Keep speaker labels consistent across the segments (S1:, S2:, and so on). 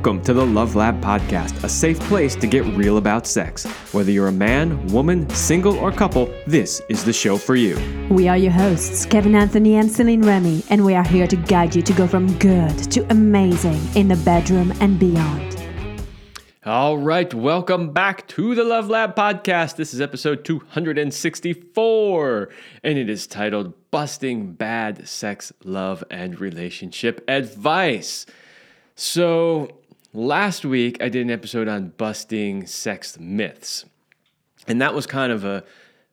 S1: Welcome to the Love Lab Podcast, a safe place to get real about sex. Whether you're a man, woman, single, or couple, this is the show for you.
S2: We are your hosts, Kevin Anthony and Celine Remy, and we are here to guide you to go from good to amazing in the bedroom and beyond.
S1: All right, welcome back to the Love Lab Podcast. This is episode 264, and it is titled Busting Bad Sex, Love, and Relationship Advice. So, last week I did an episode on busting sex myths, and that was kind of a,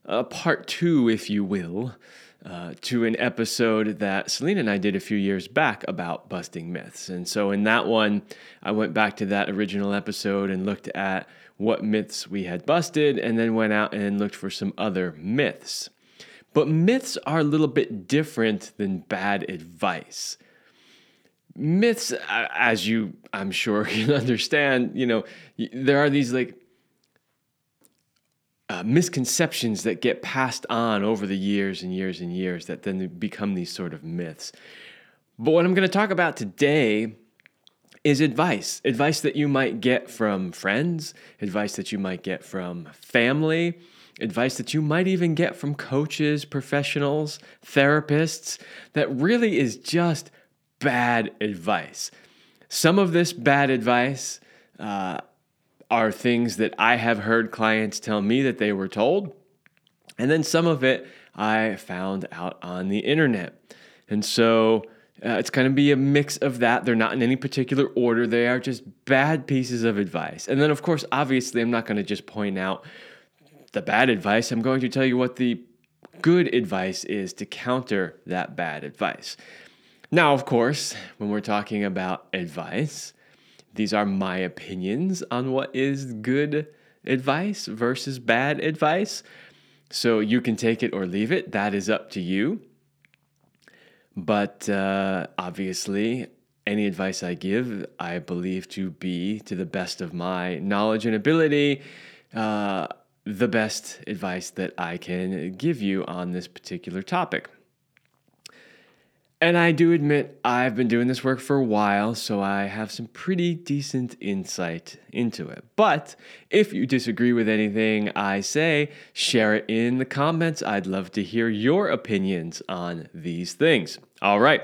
S1: a part two, if you will, uh, to an episode that Celine and I did a few years back about busting myths. And so, in that one, I went back to that original episode and looked at what myths we had busted, and then went out and looked for some other myths. But myths are a little bit different than bad advice myths, as you I'm sure can understand, you know, there are these like uh, misconceptions that get passed on over the years and years and years that then become these sort of myths. But what I'm going to talk about today is advice advice that you might get from friends, advice that you might get from family, advice that you might even get from coaches, professionals, therapists that really is just bad advice. Some of this bad advice uh, are things that I have heard clients tell me that they were told. And then some of it I found out on the internet. And so uh, it's going to be a mix of that. They're not in any particular order, they are just bad pieces of advice. And then, of course, obviously, I'm not going to just point out the bad advice. I'm going to tell you what the good advice is to counter that bad advice. Now, of course, when we're talking about advice, these are my opinions on what is good advice versus bad advice. So you can take it or leave it. That is up to you. But uh, obviously, any advice I give, I believe to be, to the best of my knowledge and ability, uh, the best advice that I can give you on this particular topic. And I do admit I've been doing this work for a while, so I have some pretty decent insight into it. But if you disagree with anything I say, share it in the comments. I'd love to hear your opinions on these things. All right,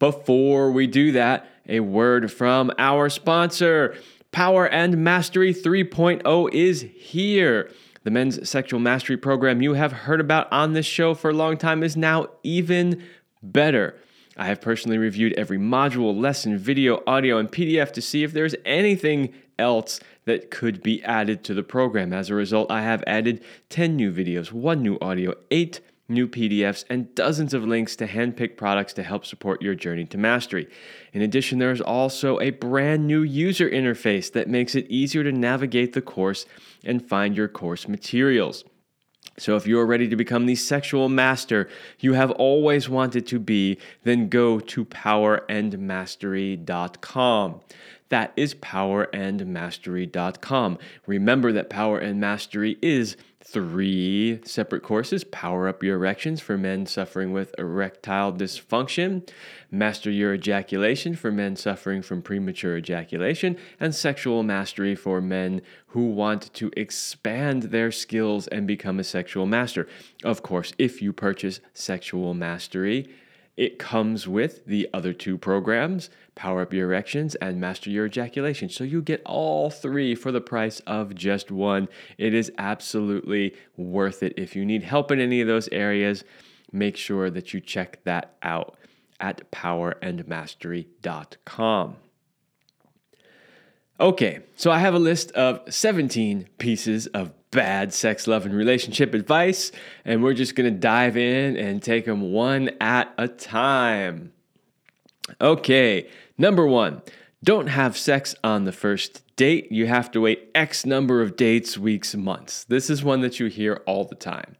S1: before we do that, a word from our sponsor. Power and Mastery 3.0 is here. The men's sexual mastery program you have heard about on this show for a long time is now even better. I have personally reviewed every module, lesson, video, audio, and PDF to see if there's anything else that could be added to the program. As a result, I have added 10 new videos, one new audio, eight new PDFs, and dozens of links to handpicked products to help support your journey to mastery. In addition, there is also a brand new user interface that makes it easier to navigate the course and find your course materials. So, if you are ready to become the sexual master you have always wanted to be, then go to powerandmastery.com. That is powerandmastery.com. Remember that Power and Mastery is three separate courses Power Up Your Erections for men suffering with erectile dysfunction, Master Your Ejaculation for men suffering from premature ejaculation, and Sexual Mastery for men who want to expand their skills and become a sexual master. Of course, if you purchase Sexual Mastery, it comes with the other two programs, Power Up Your Erections and Master Your Ejaculation. So you get all three for the price of just one. It is absolutely worth it. If you need help in any of those areas, make sure that you check that out at powerandmastery.com. Okay, so I have a list of 17 pieces of bad sex, love, and relationship advice, and we're just gonna dive in and take them one at a time. Okay, number one, don't have sex on the first date. You have to wait X number of dates, weeks, months. This is one that you hear all the time.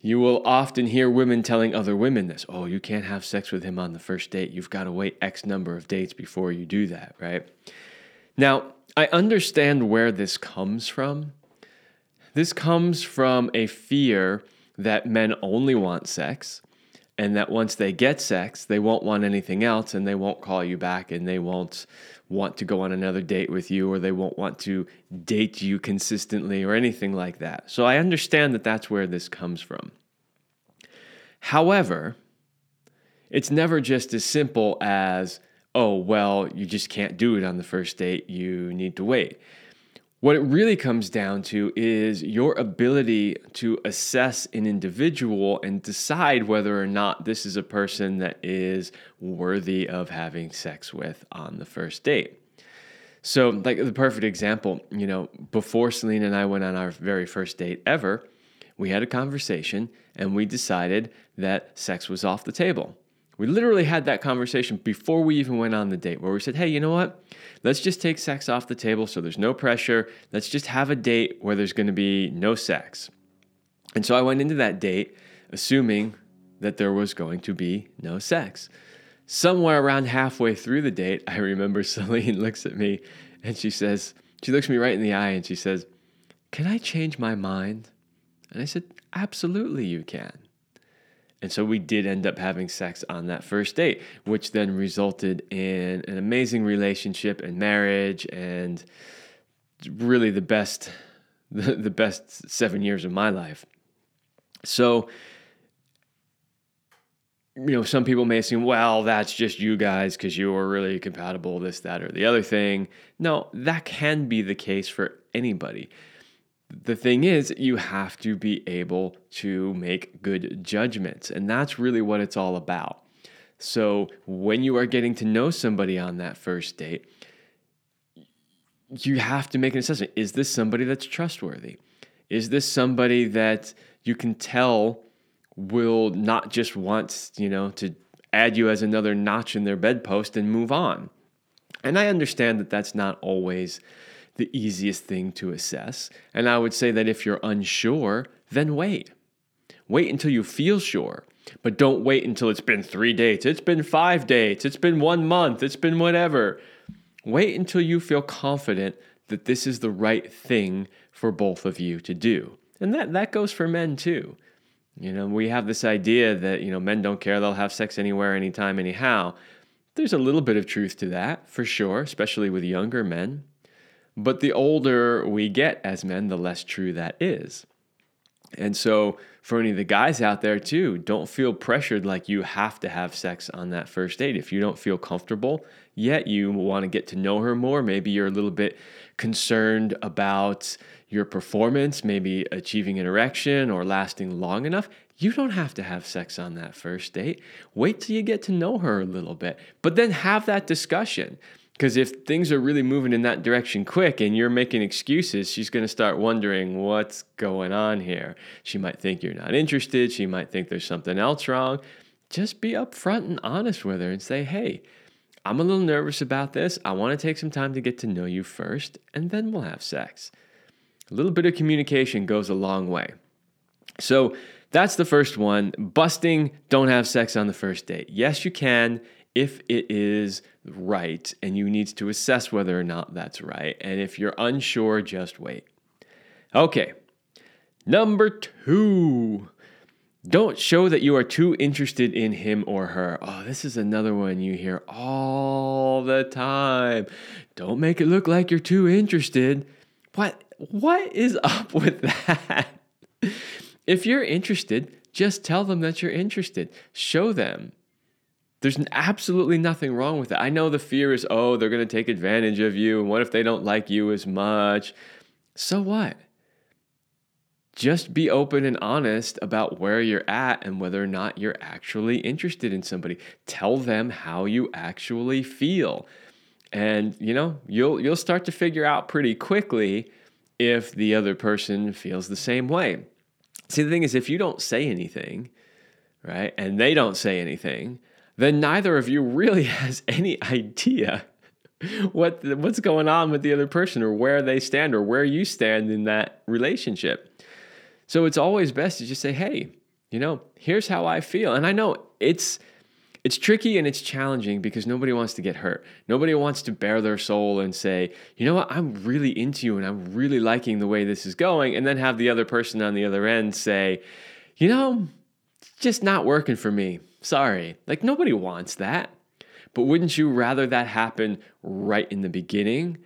S1: You will often hear women telling other women this oh, you can't have sex with him on the first date. You've got to wait X number of dates before you do that, right? Now, I understand where this comes from this comes from a fear that men only want sex and that once they get sex, they won't want anything else and they won't call you back and they won't want to go on another date with you or they won't want to date you consistently or anything like that. So I understand that that's where this comes from. However, it's never just as simple as, oh, well, you just can't do it on the first date, you need to wait. What it really comes down to is your ability to assess an individual and decide whether or not this is a person that is worthy of having sex with on the first date. So, like the perfect example, you know, before Celine and I went on our very first date ever, we had a conversation and we decided that sex was off the table. We literally had that conversation before we even went on the date where we said, hey, you know what? Let's just take sex off the table so there's no pressure. Let's just have a date where there's going to be no sex. And so I went into that date assuming that there was going to be no sex. Somewhere around halfway through the date, I remember Celine looks at me and she says, she looks me right in the eye and she says, Can I change my mind? And I said, Absolutely, you can. And so we did end up having sex on that first date, which then resulted in an amazing relationship and marriage and really the best the, best 7 years of my life. So you know, some people may assume, well, that's just you guys because you are really compatible, this, that, or the other thing. No, that can be the case for anybody the thing is, you have to be able to make good judgments. And that's really what it's all about. So, when you are getting to know somebody on that first date, you have to make an assessment. Is this somebody that's trustworthy? Is this somebody that you can tell will not just want, you know, to add you as another notch in their bedpost and move on? And I understand that that's not always the easiest thing to assess. And I would say that if you're unsure, then wait. Wait until you feel sure. But don't wait until it's been three dates, it's been five dates, it's been one month, it's been whatever. Wait until you feel confident that this is the right thing for both of you to do. And that, that goes for men too. You know, we have this idea that, you know, men don't care, they'll have sex anywhere, anytime, anyhow. There's a little bit of truth to that, for sure, especially with younger men. But the older we get as men, the less true that is. And so, for any of the guys out there too, don't feel pressured like you have to have sex on that first date. If you don't feel comfortable, yet you want to get to know her more, maybe you're a little bit concerned about your performance, maybe achieving an erection or lasting long enough, you don't have to have sex on that first date. Wait till you get to know her a little bit, but then have that discussion. Because if things are really moving in that direction quick and you're making excuses, she's going to start wondering what's going on here. She might think you're not interested. She might think there's something else wrong. Just be upfront and honest with her and say, hey, I'm a little nervous about this. I want to take some time to get to know you first, and then we'll have sex. A little bit of communication goes a long way. So that's the first one. Busting, don't have sex on the first date. Yes, you can if it is right and you need to assess whether or not that's right. And if you're unsure, just wait. Okay, number two. Don't show that you are too interested in him or her. Oh, this is another one you hear all the time. Don't make it look like you're too interested. What what is up with that? if you're interested, just tell them that you're interested. Show them there's absolutely nothing wrong with it. I know the fear is, oh, they're going to take advantage of you. And what if they don't like you as much? So what? Just be open and honest about where you're at and whether or not you're actually interested in somebody. Tell them how you actually feel. And you know, you'll you'll start to figure out pretty quickly if the other person feels the same way. See, the thing is if you don't say anything, right? And they don't say anything, then neither of you really has any idea what what's going on with the other person or where they stand or where you stand in that relationship. So it's always best to just say, "Hey, you know, here's how I feel." And I know it's it's tricky and it's challenging because nobody wants to get hurt. Nobody wants to bare their soul and say, "You know what? I'm really into you and I'm really liking the way this is going." And then have the other person on the other end say, "You know, just not working for me." Sorry. Like nobody wants that. But wouldn't you rather that happen right in the beginning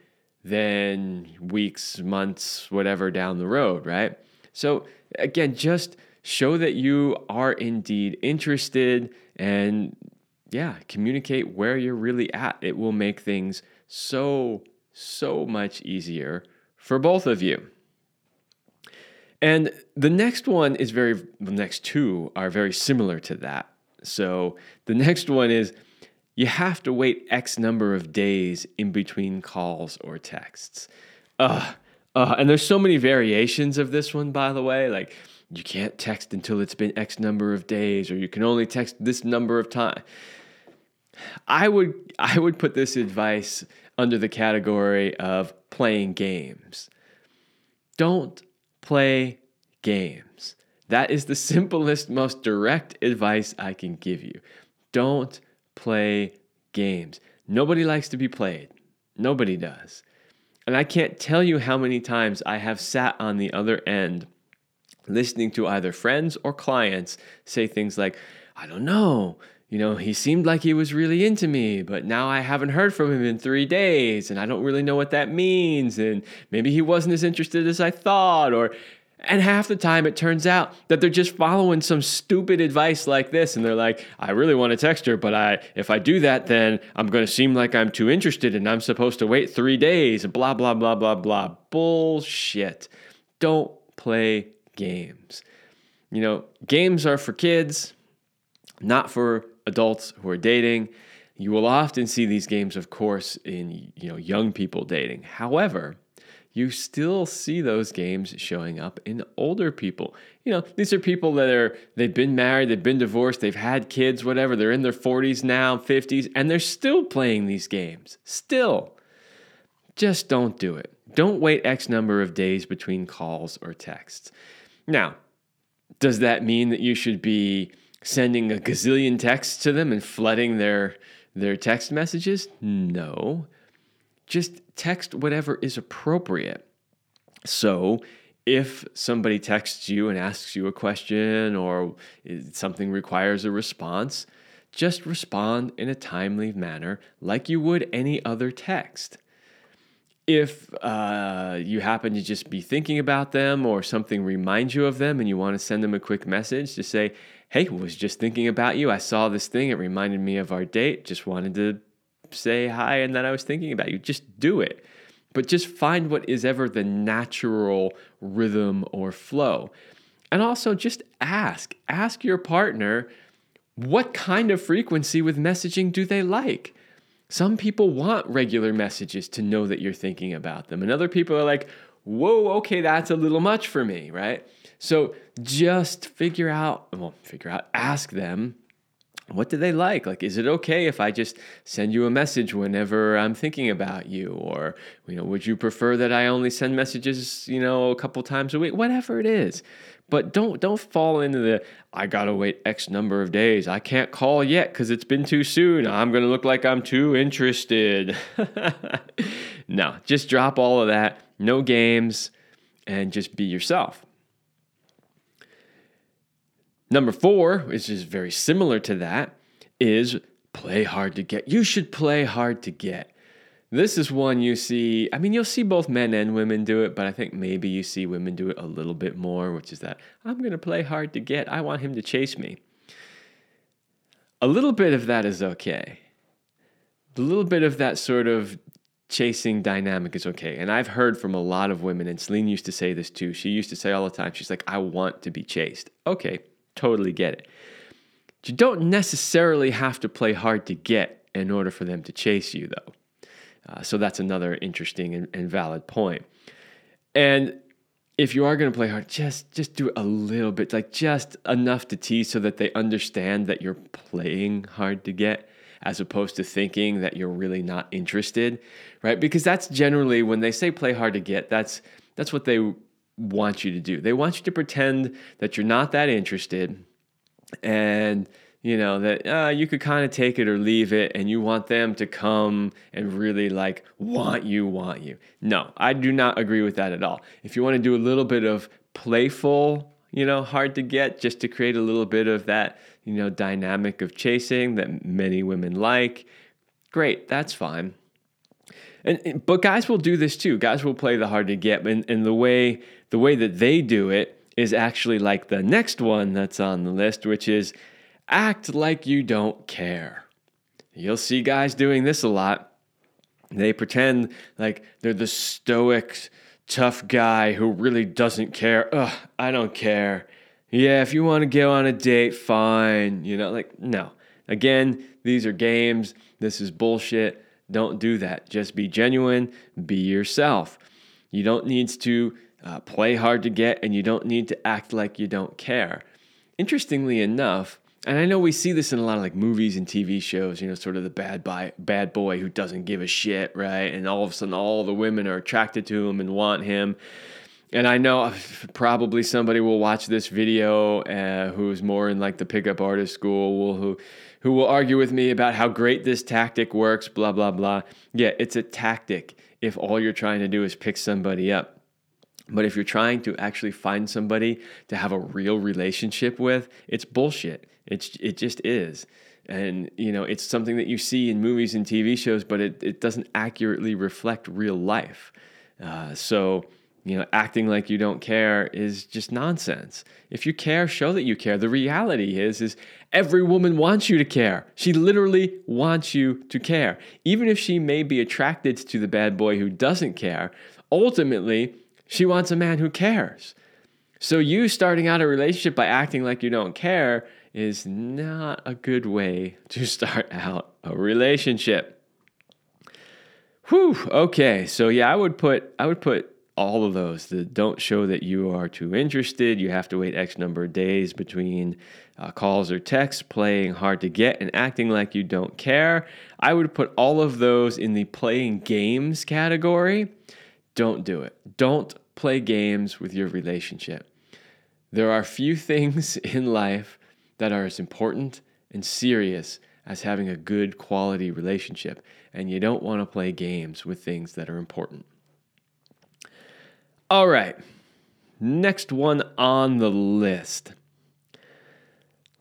S1: than weeks, months, whatever down the road, right? So again, just show that you are indeed interested and yeah, communicate where you're really at. It will make things so, so much easier for both of you. And the next one is very, the next two are very similar to that. So the next one is you have to wait X number of days in between calls or texts. Uh, uh, and there's so many variations of this one, by the way. Like you can't text until it's been X number of days, or you can only text this number of time. I would I would put this advice under the category of playing games. Don't play games. That is the simplest, most direct advice I can give you. Don't play games. Nobody likes to be played. Nobody does. And I can't tell you how many times I have sat on the other end listening to either friends or clients say things like, I don't know, you know, he seemed like he was really into me, but now I haven't heard from him in three days and I don't really know what that means. And maybe he wasn't as interested as I thought. Or, and half the time it turns out that they're just following some stupid advice like this. And they're like, I really want to text her, but I, if I do that, then I'm going to seem like I'm too interested and I'm supposed to wait three days and blah, blah, blah, blah, blah. Bullshit. Don't play games. You know, games are for kids, not for adults who are dating. You will often see these games, of course, in you know young people dating. However, you still see those games showing up in older people. You know, these are people that are they've been married, they've been divorced, they've had kids, whatever. They're in their 40s now, 50s, and they're still playing these games. Still. Just don't do it. Don't wait X number of days between calls or texts. Now, does that mean that you should be sending a gazillion texts to them and flooding their their text messages? No. Just text whatever is appropriate. So, if somebody texts you and asks you a question or something requires a response, just respond in a timely manner like you would any other text if uh, you happen to just be thinking about them or something reminds you of them and you want to send them a quick message to say, hey, was just thinking about you. I saw this thing. It reminded me of our date. Just wanted to say hi and that I was thinking about you. Just do it. But just find what is ever the natural rhythm or flow. And also just ask. Ask your partner what kind of frequency with messaging do they like? Some people want regular messages to know that you're thinking about them, and other people are like, whoa, okay, that's a little much for me, right? So just figure out, well, figure out, ask them, what do they like? Like, is it okay if I just send you a message whenever I'm thinking about you? Or, you know, would you prefer that I only send messages, you know, a couple times a week? Whatever it is. But don't don't fall into the I gotta wait X number of days. I can't call yet because it's been too soon. I'm gonna look like I'm too interested. no, just drop all of that. No games, and just be yourself. Number four, which is very similar to that, is play hard to get. You should play hard to get. This is one you see, I mean, you'll see both men and women do it, but I think maybe you see women do it a little bit more, which is that I'm going to play hard to get. I want him to chase me. A little bit of that is okay. A little bit of that sort of chasing dynamic is okay. And I've heard from a lot of women, and Celine used to say this too. She used to say all the time, she's like, I want to be chased. Okay, totally get it. You don't necessarily have to play hard to get in order for them to chase you, though. Uh, so that's another interesting and, and valid point. And if you are going to play hard, just just do a little bit, like just enough to tease so that they understand that you're playing hard to get, as opposed to thinking that you're really not interested, right? Because that's generally when they say play hard to get, that's that's what they want you to do. They want you to pretend that you're not that interested, and you know that uh, you could kind of take it or leave it and you want them to come and really like want you want you no i do not agree with that at all if you want to do a little bit of playful you know hard to get just to create a little bit of that you know dynamic of chasing that many women like Great, that's fine. And but guys will do this too. Guys will play the hard to get, and, and the way the way that they do it is actually like the next one that's on the list, which is act like you don't care. You'll see guys doing this a lot. They pretend like they're the stoic, tough guy who really doesn't care. Ugh, I don't care. Yeah, if you want to go on a date, fine. You know, like, no. Again, these are games. This is bullshit. Don't do that. Just be genuine, be yourself. You don't need to uh, play hard to get, and you don't need to act like you don't care. Interestingly enough, and I know we see this in a lot of like movies and TV shows, you know, sort of the bad boy, bad boy who doesn't give a shit, right? And all of a sudden, all the women are attracted to him and want him. And I know probably somebody will watch this video uh, who's more in like the pickup artist school, who who will argue with me about how great this tactic works, blah blah blah. Yeah, it's a tactic if all you're trying to do is pick somebody up. But if you're trying to actually find somebody to have a real relationship with, it's bullshit. It's it just is. And you know, it's something that you see in movies and TV shows, but it, it doesn't accurately reflect real life. Uh, so you know, acting like you don't care is just nonsense. If you care, show that you care. The reality is is every woman wants you to care. She literally wants you to care. Even if she may be attracted to the bad boy who doesn't care, ultimately she wants a man who cares. So you starting out a relationship by acting like you don't care is not a good way to start out a relationship. Whew, okay. So yeah, I would put I would put all of those that don't show that you are too interested. You have to wait X number of days between uh, calls or texts, playing hard to get, and acting like you don't care. I would put all of those in the playing games category. Don't do it. Don't play games with your relationship. There are few things in life that are as important and serious as having a good quality relationship, and you don't want to play games with things that are important. All right. Next one on the list.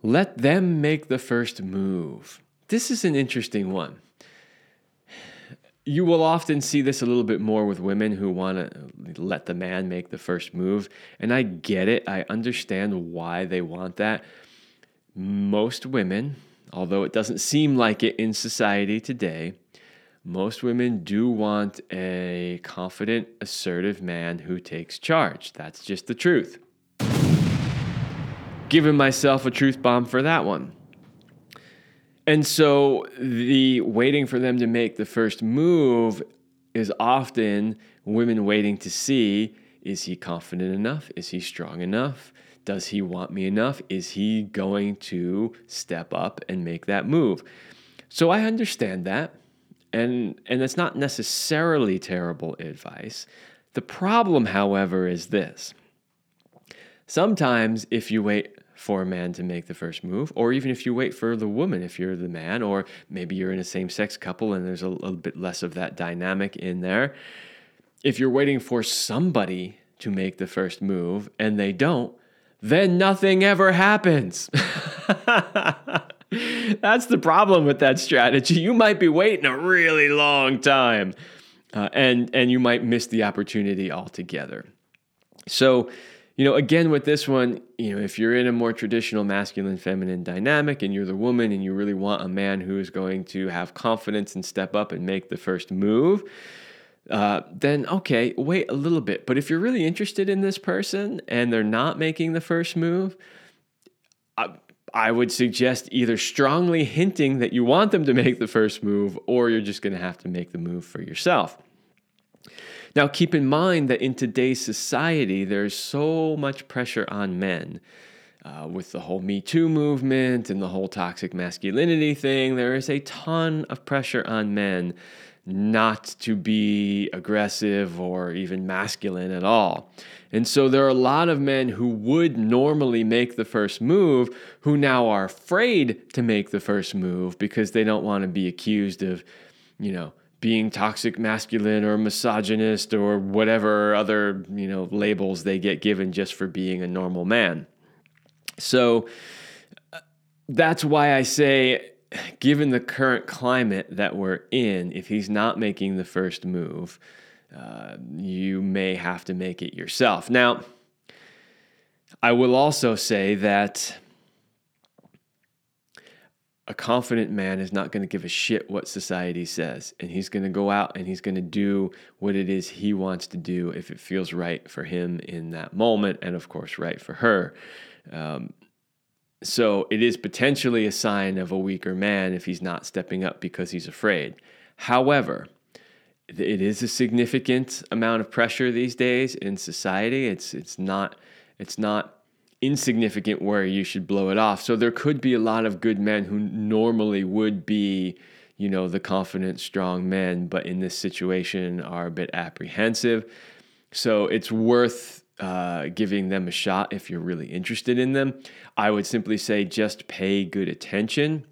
S1: Let them make the first move. This is an interesting one. You will often see this a little bit more with women who want to let the man make the first move. And I get it. I understand why they want that. Most women, although it doesn't seem like it in society today, most women do want a confident, assertive man who takes charge. That's just the truth. Giving myself a truth bomb for that one. And so the waiting for them to make the first move is often women waiting to see is he confident enough? Is he strong enough? Does he want me enough? Is he going to step up and make that move? So I understand that and and that's not necessarily terrible advice. The problem, however, is this. Sometimes if you wait for a man to make the first move, or even if you wait for the woman, if you're the man, or maybe you're in a same sex couple and there's a little bit less of that dynamic in there. If you're waiting for somebody to make the first move and they don't, then nothing ever happens. That's the problem with that strategy. You might be waiting a really long time, uh, and and you might miss the opportunity altogether. So, you know, again with this one, you know, if you're in a more traditional masculine feminine dynamic and you're the woman and you really want a man who is going to have confidence and step up and make the first move, uh, then okay, wait a little bit. But if you're really interested in this person and they're not making the first move, uh, I would suggest either strongly hinting that you want them to make the first move or you're just going to have to make the move for yourself. Now, keep in mind that in today's society, there's so much pressure on men. Uh, with the whole Me Too movement and the whole toxic masculinity thing, there is a ton of pressure on men not to be aggressive or even masculine at all. And so there are a lot of men who would normally make the first move who now are afraid to make the first move because they don't want to be accused of, you know, being toxic masculine or misogynist or whatever other, you know, labels they get given just for being a normal man. So uh, that's why I say given the current climate that we're in, if he's not making the first move, uh, you may have to make it yourself. Now, I will also say that a confident man is not going to give a shit what society says. And he's going to go out and he's going to do what it is he wants to do if it feels right for him in that moment. And of course, right for her. Um, so it is potentially a sign of a weaker man if he's not stepping up because he's afraid. However, it is a significant amount of pressure these days in society. It's it's not it's not insignificant where you should blow it off. So there could be a lot of good men who normally would be, you know, the confident, strong men, but in this situation are a bit apprehensive. So it's worth uh, giving them a shot if you're really interested in them. I would simply say just pay good attention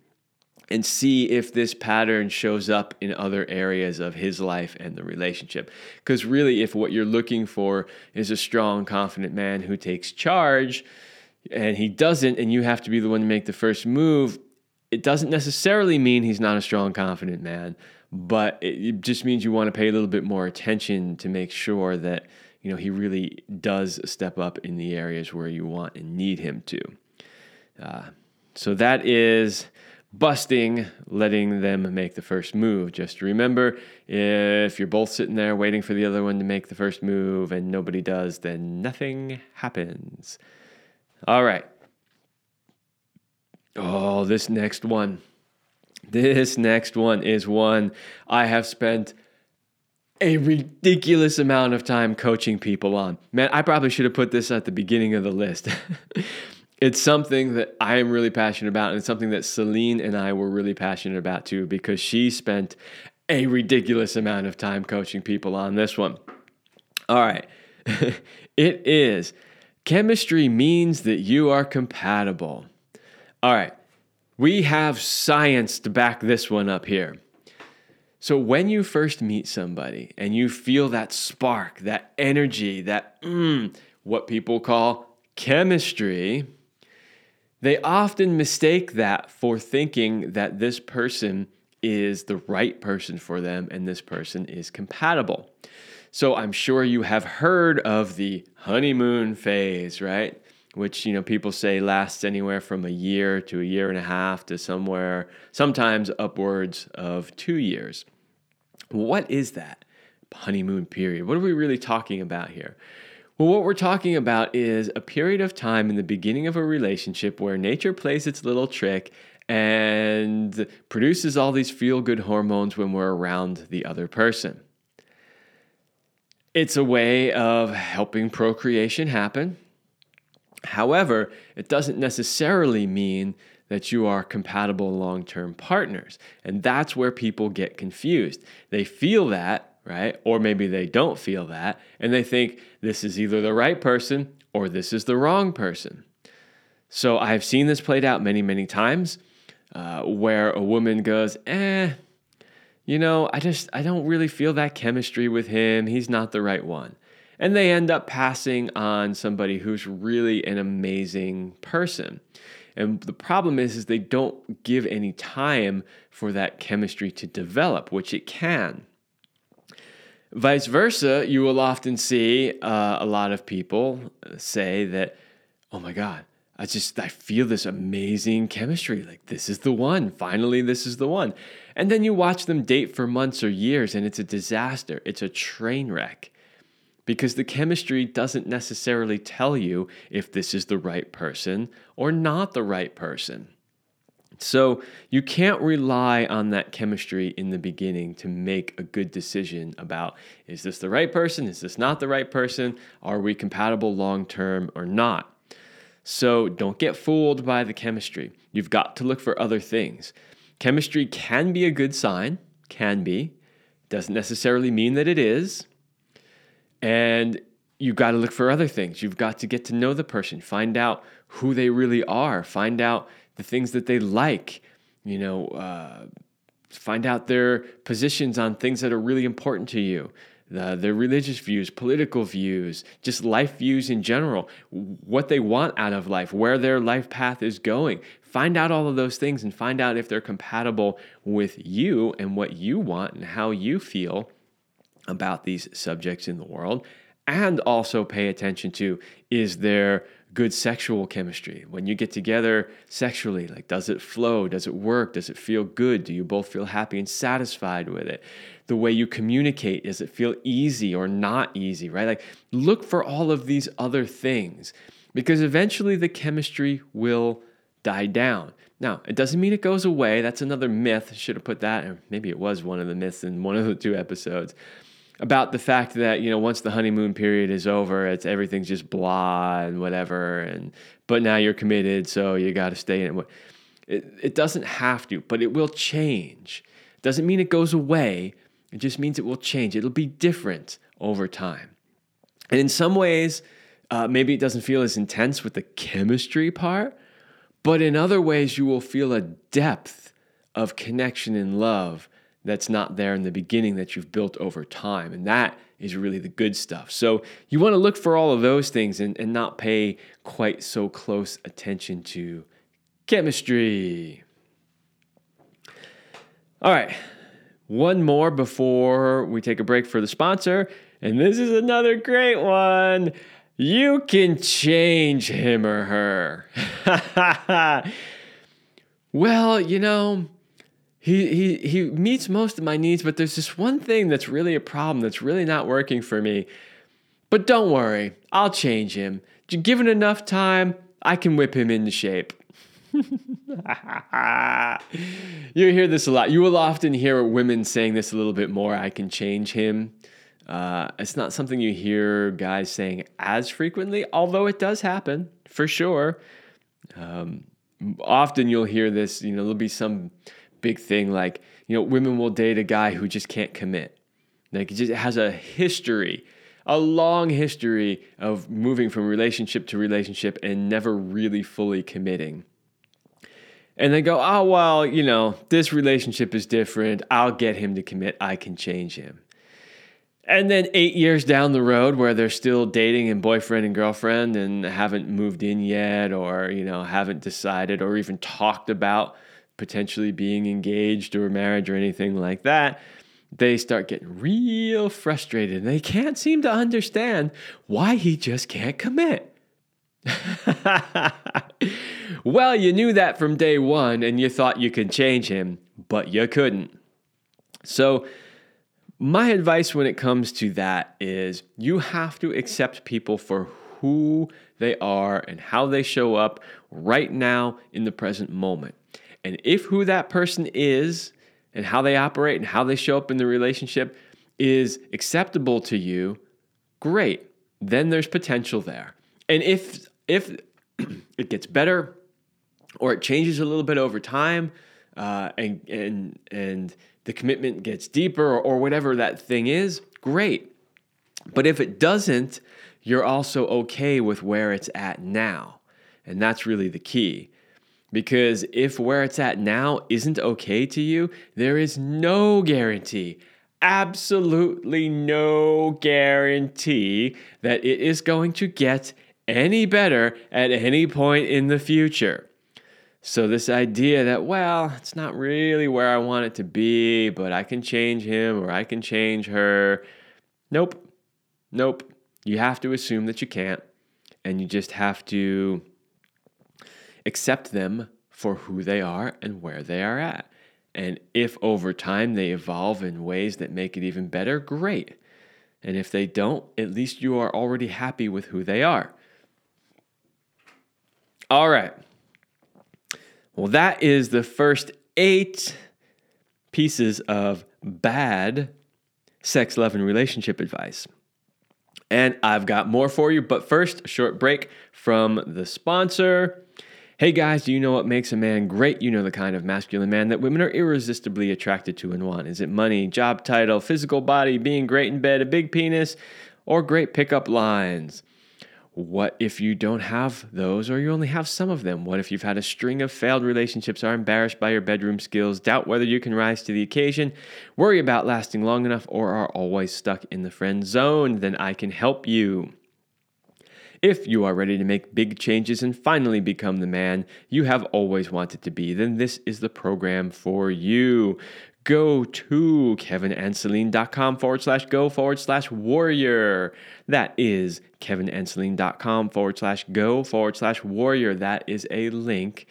S1: and see if this pattern shows up in other areas of his life and the relationship. Because really, if what you're looking for is a strong, confident man who takes charge and he doesn't, and you have to be the one to make the first move, it doesn't necessarily mean he's not a strong, confident man, but it just means you want to pay a little bit more attention to make sure that you know he really does step up in the areas where you want and need him to. Uh, so that is busting letting them make the first move. Just remember if you're both sitting there waiting for the other one to make the first move and nobody does, then nothing happens. All right. Oh, this next one. This next one is one I have spent a ridiculous amount of time coaching people on. Man, I probably should have put this at the beginning of the list. it's something that I am really passionate about, and it's something that Celine and I were really passionate about too, because she spent a ridiculous amount of time coaching people on this one. All right. it is chemistry means that you are compatible. All right. We have science to back this one up here. So, when you first meet somebody and you feel that spark, that energy, that mm, what people call chemistry, they often mistake that for thinking that this person is the right person for them and this person is compatible. So I'm sure you have heard of the honeymoon phase, right? Which, you know, people say lasts anywhere from a year to a year and a half to somewhere, sometimes upwards of two years. What is that honeymoon period? What are we really talking about here? Well, what we're talking about is a period of time in the beginning of a relationship where nature plays its little trick and produces all these feel good hormones when we're around the other person. It's a way of helping procreation happen. However, it doesn't necessarily mean that you are compatible long term partners. And that's where people get confused. They feel that right? Or maybe they don't feel that and they think this is either the right person or this is the wrong person. So I've seen this played out many, many times uh, where a woman goes, eh, you know, I just, I don't really feel that chemistry with him. He's not the right one. And they end up passing on somebody who's really an amazing person. And the problem is, is they don't give any time for that chemistry to develop, which it can. Vice versa, you will often see uh, a lot of people say that, oh my God, I just, I feel this amazing chemistry. Like, this is the one. Finally, this is the one. And then you watch them date for months or years, and it's a disaster. It's a train wreck because the chemistry doesn't necessarily tell you if this is the right person or not the right person. So you can't rely on that chemistry in the beginning to make a good decision about is this the right person? Is this not the right person? Are we compatible long term or not? So don't get fooled by the chemistry. You've got to look for other things. Chemistry can be a good sign, can be. Doesn't necessarily mean that it is. And you've got to look for other things. You've got to get to know the person, find out who they really are, find out the things that they like, you know, uh, find out their positions on things that are really important to you. the, their religious views, political views, just life views in general, what they want out of life, where their life path is going. Find out all of those things and find out if they're compatible with you and what you want and how you feel about these subjects in the world. And also pay attention to is there good sexual chemistry? When you get together sexually, like does it flow? Does it work? Does it feel good? Do you both feel happy and satisfied with it? The way you communicate, does it feel easy or not easy, right? Like look for all of these other things because eventually the chemistry will die down. Now, it doesn't mean it goes away. That's another myth. Should have put that, or maybe it was one of the myths in one of the two episodes about the fact that you know once the honeymoon period is over, it's everything's just blah and whatever, and but now you're committed, so you got to stay in it. it. It doesn't have to, but it will change. It doesn't mean it goes away. It just means it will change. It'll be different over time, and in some ways, uh, maybe it doesn't feel as intense with the chemistry part, but in other ways, you will feel a depth of connection and love that's not there in the beginning that you've built over time. And that is really the good stuff. So you want to look for all of those things and, and not pay quite so close attention to chemistry. All right, one more before we take a break for the sponsor. And this is another great one. You can change him or her. well, you know, he, he, he meets most of my needs, but there's this one thing that's really a problem that's really not working for me. But don't worry, I'll change him. Given enough time, I can whip him into shape. you hear this a lot. You will often hear women saying this a little bit more I can change him. Uh, it's not something you hear guys saying as frequently, although it does happen for sure. Um, often you'll hear this, you know, there'll be some big thing like you know women will date a guy who just can't commit. Like it just has a history a long history of moving from relationship to relationship and never really fully committing. And they go oh well you know this relationship is different. I'll get him to commit. I can change him. And then eight years down the road where they're still dating and boyfriend and girlfriend and haven't moved in yet or you know haven't decided or even talked about potentially being engaged or marriage or anything like that, they start getting real frustrated and they can't seem to understand why he just can't commit. well, you knew that from day one and you thought you could change him, but you couldn't. So, my advice when it comes to that is you have to accept people for who they are and how they show up right now in the present moment. And if who that person is and how they operate and how they show up in the relationship is acceptable to you, great. Then there's potential there. And if if it gets better or it changes a little bit over time, uh, and and and the commitment gets deeper or, or whatever that thing is, great. But if it doesn't, you're also okay with where it's at now. And that's really the key. Because if where it's at now isn't okay to you, there is no guarantee, absolutely no guarantee that it is going to get any better at any point in the future. So, this idea that, well, it's not really where I want it to be, but I can change him or I can change her. Nope. Nope. You have to assume that you can't. And you just have to accept them for who they are and where they are at. And if over time they evolve in ways that make it even better, great. And if they don't, at least you are already happy with who they are. All right. Well, that is the first eight pieces of bad sex, love, and relationship advice. And I've got more for you, but first, a short break from the sponsor. Hey guys, do you know what makes a man great? You know the kind of masculine man that women are irresistibly attracted to and want. Is it money, job title, physical body, being great in bed, a big penis, or great pickup lines? What if you don't have those or you only have some of them? What if you've had a string of failed relationships, are embarrassed by your bedroom skills, doubt whether you can rise to the occasion, worry about lasting long enough, or are always stuck in the friend zone? Then I can help you. If you are ready to make big changes and finally become the man you have always wanted to be, then this is the program for you go to kevinandceline.com forward slash go forward slash warrior. That is kevinandceline.com forward slash go forward slash warrior. That is a link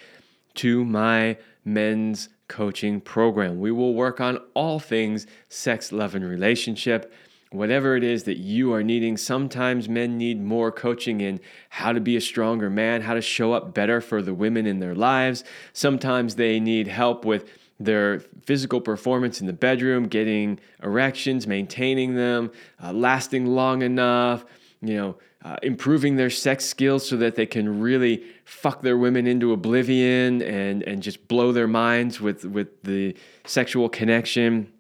S1: to my men's coaching program. We will work on all things sex, love, and relationship. Whatever it is that you are needing, sometimes men need more coaching in how to be a stronger man, how to show up better for the women in their lives. Sometimes they need help with their physical performance in the bedroom, getting erections, maintaining them, uh, lasting long enough, you know, uh, improving their sex skills so that they can really fuck their women into oblivion and, and just blow their minds with, with the sexual connection.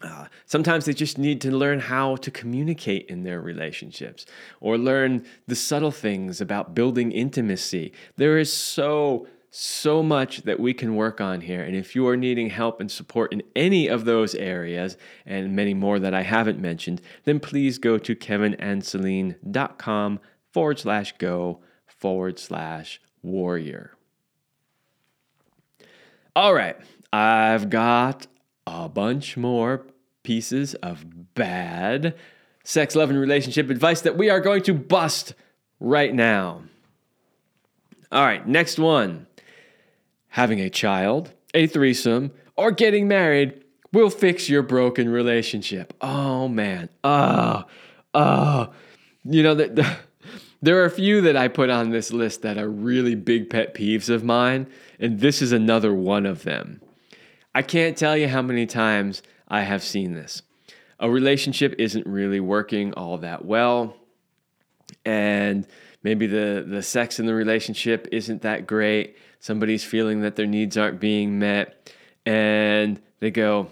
S1: Uh, sometimes they just need to learn how to communicate in their relationships or learn the subtle things about building intimacy. There is so so much that we can work on here. And if you are needing help and support in any of those areas and many more that I haven't mentioned, then please go to kevinandceline.com forward slash go forward slash warrior. All right, I've got a bunch more pieces of bad sex, love, and relationship advice that we are going to bust right now. All right, next one having a child, a threesome, or getting married will fix your broken relationship. Oh man. Oh, oh. You know, the, the, there are a few that I put on this list that are really big pet peeves of mine, and this is another one of them. I can't tell you how many times I have seen this. A relationship isn't really working all that well, and maybe the, the sex in the relationship isn't that great somebody's feeling that their needs aren't being met, and they go,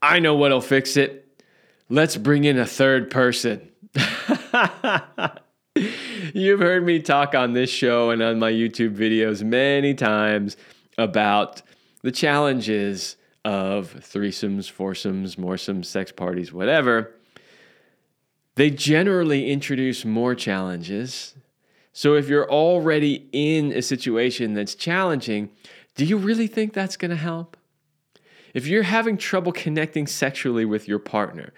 S1: I know what'll fix it. Let's bring in a third person. You've heard me talk on this show and on my YouTube videos many times about the challenges of threesomes, foursomes, moresomes, sex parties, whatever. They generally introduce more challenges so if you're already in a situation that's challenging, do you really think that's going to help? If you're having trouble connecting sexually with your partner,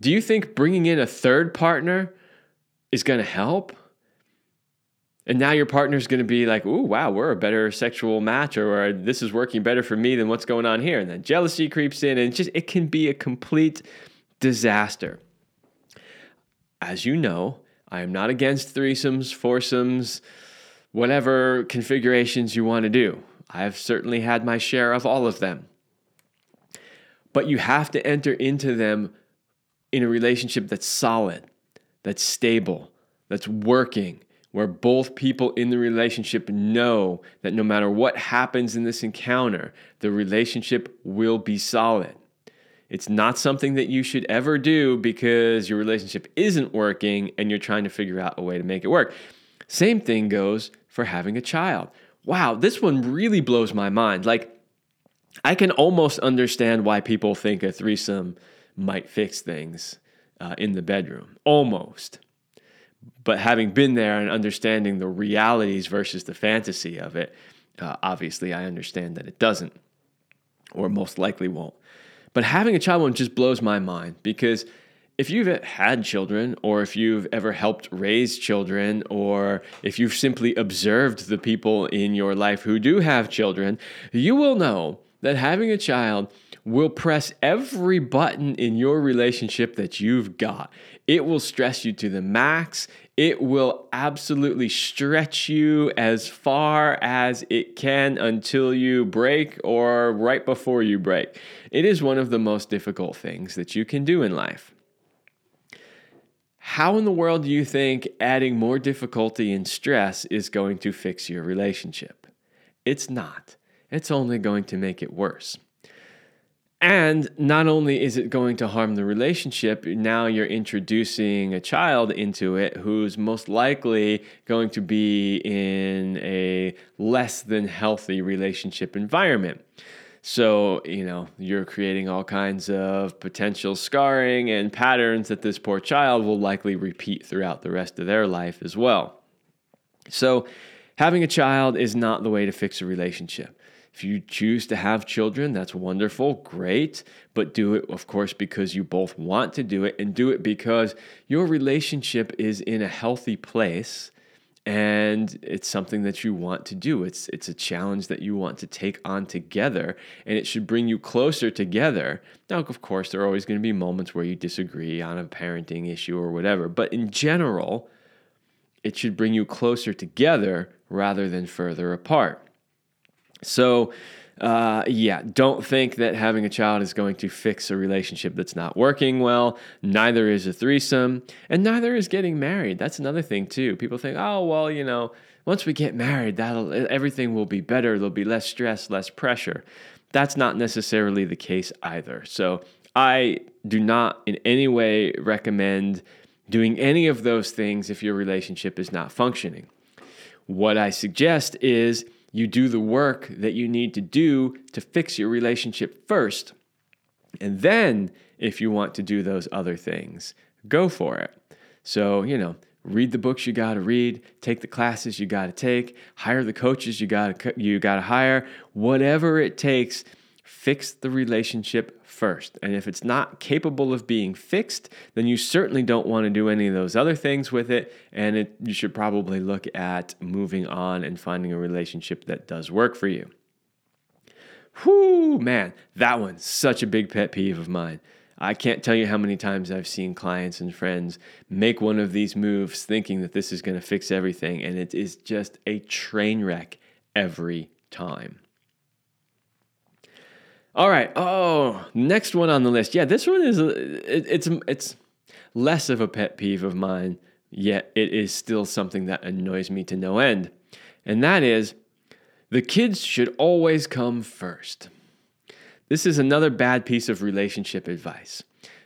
S1: do you think bringing in a third partner is going to help? And now your partner's going to be like, "Ooh, wow, we're a better sexual match," or, or "This is working better for me than what's going on here." And then jealousy creeps in, and just it can be a complete disaster. As you know, I am not against threesomes, foursomes, whatever configurations you want to do. I've certainly had my share of all of them. But you have to enter into them in a relationship that's solid, that's stable, that's working, where both people in the relationship know that no matter what happens in this encounter, the relationship will be solid. It's not something that you should ever do because your relationship isn't working and you're trying to figure out a way to make it work. Same thing goes for having a child. Wow, this one really blows my mind. Like, I can almost understand why people think a threesome might fix things uh, in the bedroom. Almost. But having been there and understanding the realities versus the fantasy of it, uh, obviously I understand that it doesn't, or most likely won't. But having a child one just blows my mind because if you've had children, or if you've ever helped raise children, or if you've simply observed the people in your life who do have children, you will know that having a child will press every button in your relationship that you've got. It will stress you to the max. It will absolutely stretch you as far as it can until you break or right before you break. It is one of the most difficult things that you can do in life. How in the world do you think adding more difficulty and stress is going to fix your relationship? It's not. It's only going to make it worse. And not only is it going to harm the relationship, now you're introducing a child into it who's most likely going to be in a less than healthy relationship environment. So, you know, you're creating all kinds of potential scarring and patterns that this poor child will likely repeat throughout the rest of their life as well. So, having a child is not the way to fix a relationship. If you choose to have children, that's wonderful, great, but do it, of course, because you both want to do it and do it because your relationship is in a healthy place and it's something that you want to do. It's, it's a challenge that you want to take on together and it should bring you closer together. Now, of course, there are always going to be moments where you disagree on a parenting issue or whatever, but in general, it should bring you closer together rather than further apart. So, uh, yeah, don't think that having a child is going to fix a relationship that's not working well. Neither is a threesome, and neither is getting married. That's another thing too. People think, oh well, you know, once we get married, that'll everything will be better. There'll be less stress, less pressure. That's not necessarily the case either. So I do not in any way recommend doing any of those things if your relationship is not functioning. What I suggest is you do the work that you need to do to fix your relationship first. And then, if you want to do those other things, go for it. So, you know, read the books you got to read, take the classes you got to take, hire the coaches you got to you got to hire, whatever it takes fix the relationship first. And if it's not capable of being fixed, then you certainly don't want to do any of those other things with it. And it, you should probably look at moving on and finding a relationship that does work for you. Whoo, man, that one's such a big pet peeve of mine. I can't tell you how many times I've seen clients and friends make one of these moves thinking that this is going to fix everything, and it is just a train wreck every time. All right. Oh, next one on the list. Yeah, this one is uh, it, it's it's less of a pet peeve of mine, yet it is still something that annoys me to no end. And that is the kids should always come first. This is another bad piece of relationship advice.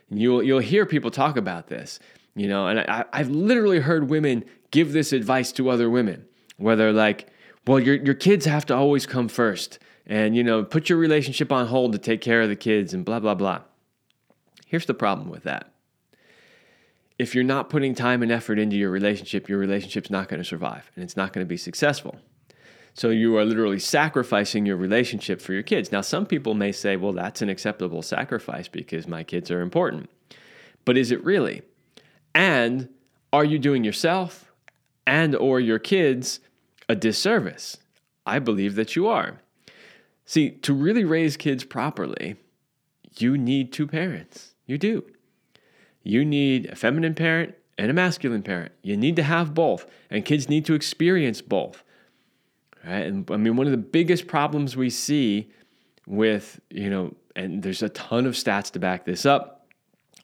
S1: You'll you'll hear people talk about this, you know, and I, I've literally heard women give this advice to other women, where they're like, "Well, your your kids have to always come first and you know put your relationship on hold to take care of the kids and blah blah blah. Here's the problem with that. If you're not putting time and effort into your relationship your relationship's not going to survive and it's not going to be successful. So you are literally sacrificing your relationship for your kids. Now some people may say well that's an acceptable sacrifice because my kids are important. But is it really? And are you doing yourself and or your kids a disservice? I believe that you are See, to really raise kids properly, you need two parents. You do. You need a feminine parent and a masculine parent. You need to have both, and kids need to experience both. Right? And I mean, one of the biggest problems we see with, you know, and there's a ton of stats to back this up,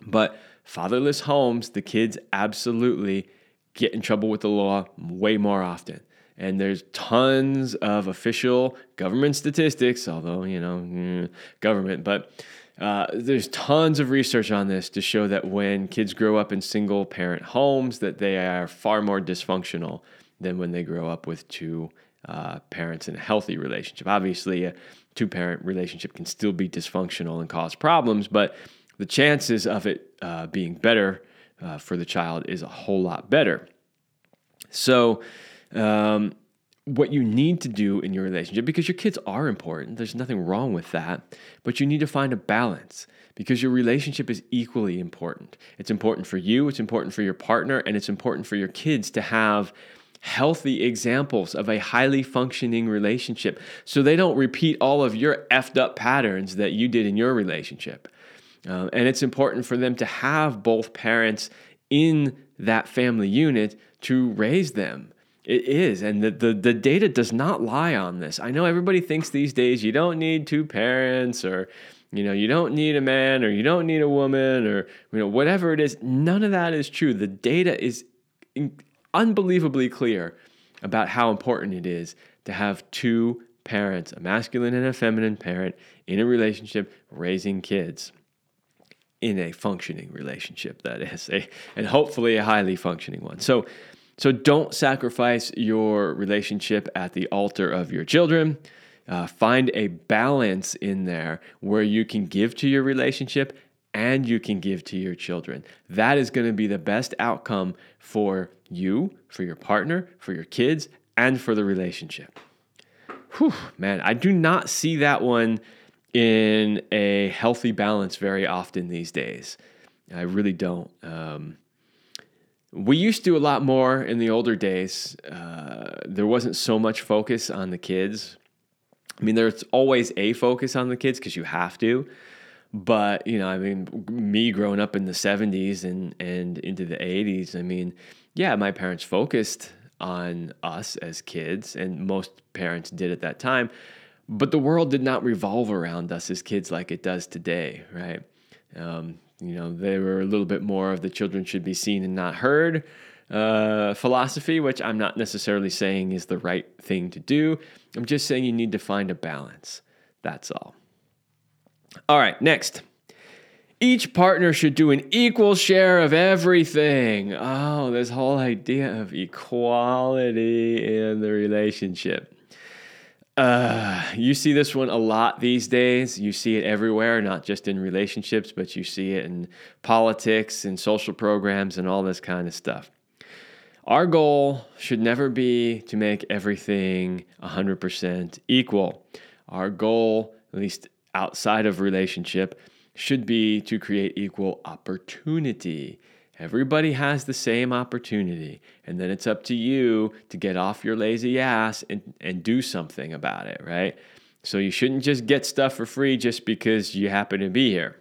S1: but fatherless homes, the kids absolutely get in trouble with the law way more often. And there's tons of official government statistics, although, you know, mm, government, but uh, there's tons of research on this to show that when kids grow up in single parent homes, that they are far more dysfunctional than when they grow up with two uh, parents in a healthy relationship. Obviously, a two parent relationship can still be dysfunctional and cause problems, but the chances of it uh, being better uh, for the child is a whole lot better. So, um, what you need to do in your relationship because your kids are important. There's nothing wrong with that. But you need to find a balance because your relationship is equally important. It's important for you, it's important for your partner, and it's important for your kids to have healthy examples of a highly functioning relationship so they don't repeat all of your effed up patterns that you did in your relationship. Uh, and it's important for them to have both parents in that family unit to raise them it is. And the, the, the data does not lie on this. I know everybody thinks these days you don't need two parents or, you know, you don't need a man or you don't need a woman or, you know, whatever it is. None of that is true. The data is unbelievably clear about how important it is to have two parents, a masculine and a feminine parent in a relationship raising kids in a functioning relationship that is a and hopefully a highly functioning one. So so don't sacrifice your relationship at the altar of your children. Uh, find a balance in there where you can give to your relationship and you can give to your children. That is going to be the best outcome for you, for your partner, for your kids, and for the relationship. Whew, man, I do not see that one in a healthy balance very often these days. I really don't. Um, we used to do a lot more in the older days. Uh, there wasn't so much focus on the kids. I mean, there's always a focus on the kids because you have to. But you know, I mean, me growing up in the '70s and and into the '80s, I mean, yeah, my parents focused on us as kids, and most parents did at that time. But the world did not revolve around us as kids like it does today, right? Um, you know, they were a little bit more of the children should be seen and not heard uh, philosophy, which I'm not necessarily saying is the right thing to do. I'm just saying you need to find a balance. That's all. All right, next. Each partner should do an equal share of everything. Oh, this whole idea of equality in the relationship. Uh, you see this one a lot these days. You see it everywhere, not just in relationships, but you see it in politics and social programs and all this kind of stuff. Our goal should never be to make everything 100% equal. Our goal, at least outside of relationship, should be to create equal opportunity. Everybody has the same opportunity, and then it's up to you to get off your lazy ass and, and do something about it, right? So you shouldn't just get stuff for free just because you happen to be here.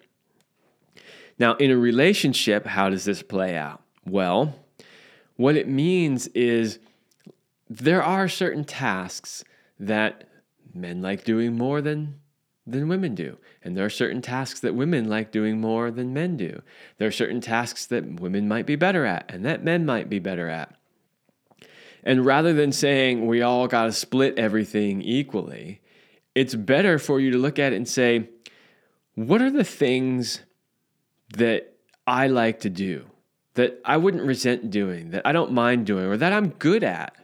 S1: Now, in a relationship, how does this play out? Well, what it means is there are certain tasks that men like doing more than than women do. And there are certain tasks that women like doing more than men do. There are certain tasks that women might be better at and that men might be better at. And rather than saying we all got to split everything equally, it's better for you to look at it and say, what are the things that I like to do? that I wouldn't resent doing, that I don't mind doing, or that I'm good at.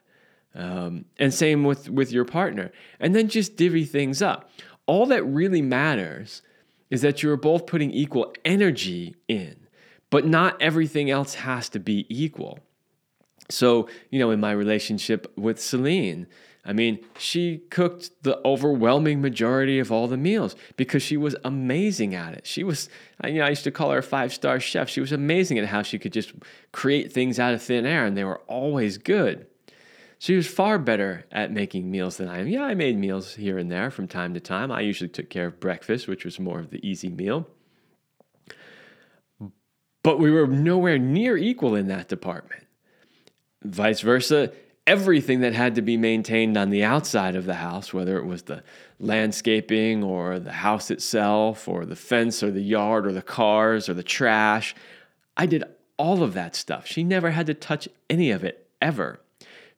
S1: Um, and same with, with your partner. And then just divvy things up. All that really matters is that you're both putting equal energy in, but not everything else has to be equal. So, you know, in my relationship with Celine, I mean, she cooked the overwhelming majority of all the meals because she was amazing at it. She was, you know, I used to call her a five star chef. She was amazing at how she could just create things out of thin air and they were always good. She was far better at making meals than I am. Yeah, I made meals here and there from time to time. I usually took care of breakfast, which was more of the easy meal. But we were nowhere near equal in that department. Vice versa, everything that had to be maintained on the outside of the house, whether it was the landscaping or the house itself or the fence or the yard or the cars or the trash. I did all of that stuff. She never had to touch any of it ever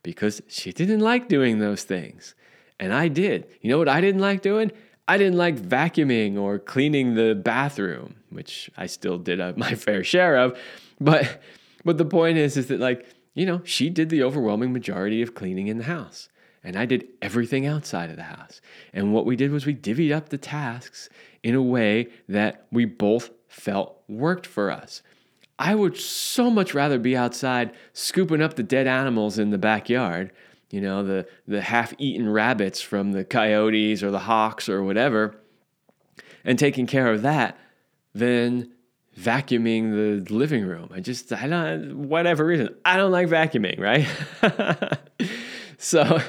S1: because she didn't like doing those things. And I did. You know what I didn't like doing? I didn't like vacuuming or cleaning the bathroom, which I still did my fair share of. But but the point is is that like you know, she did the overwhelming majority of cleaning in the house. And I did everything outside of the house. And what we did was we divvied up the tasks in a way that we both felt worked for us. I would so much rather be outside scooping up the dead animals in the backyard, you know, the, the half eaten rabbits from the coyotes or the hawks or whatever, and taking care of that than vacuuming the living room. I just, I don't, whatever reason, I don't like vacuuming, right? so,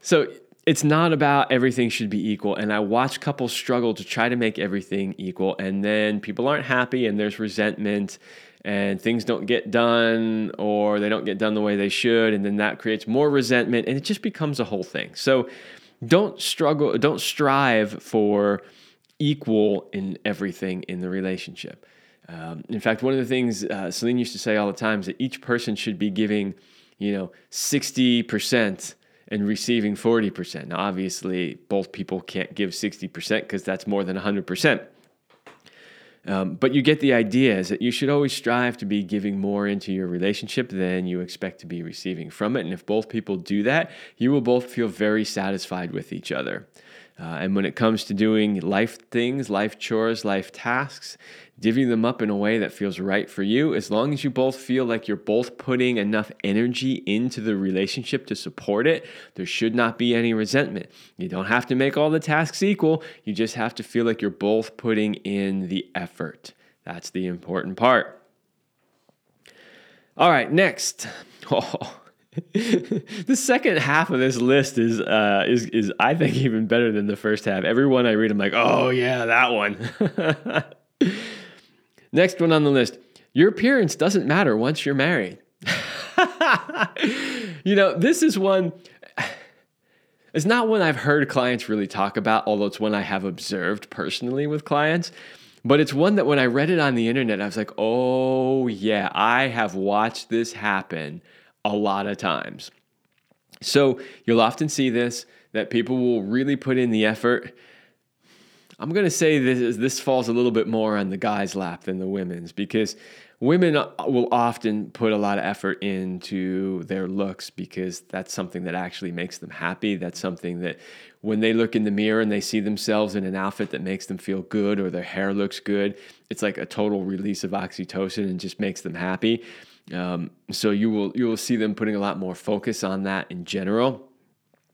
S1: so it's not about everything should be equal. And I watch couples struggle to try to make everything equal. And then people aren't happy and there's resentment and things don't get done or they don't get done the way they should. And then that creates more resentment and it just becomes a whole thing. So don't struggle, don't strive for equal in everything in the relationship. Um, in fact, one of the things uh, Celine used to say all the time is that each person should be giving, you know, 60% and receiving 40%. Now, obviously, both people can't give 60% because that's more than 100%. Um, but you get the idea is that you should always strive to be giving more into your relationship than you expect to be receiving from it. And if both people do that, you will both feel very satisfied with each other. Uh, and when it comes to doing life things, life chores, life tasks, divvying them up in a way that feels right for you, as long as you both feel like you're both putting enough energy into the relationship to support it, there should not be any resentment. You don't have to make all the tasks equal, you just have to feel like you're both putting in the effort. That's the important part. All right, next. Oh, the second half of this list is uh, is is I think even better than the first half. Every one I read, I'm like, oh yeah, that one. Next one on the list: your appearance doesn't matter once you're married. you know, this is one. It's not one I've heard clients really talk about, although it's one I have observed personally with clients. But it's one that when I read it on the internet, I was like, oh, yeah, I have watched this happen a lot of times. So you'll often see this that people will really put in the effort. I'm going to say this this falls a little bit more on the guy's lap than the women's because women will often put a lot of effort into their looks because that's something that actually makes them happy. That's something that when they look in the mirror and they see themselves in an outfit that makes them feel good or their hair looks good, it's like a total release of oxytocin and just makes them happy. Um, so you will you will see them putting a lot more focus on that in general.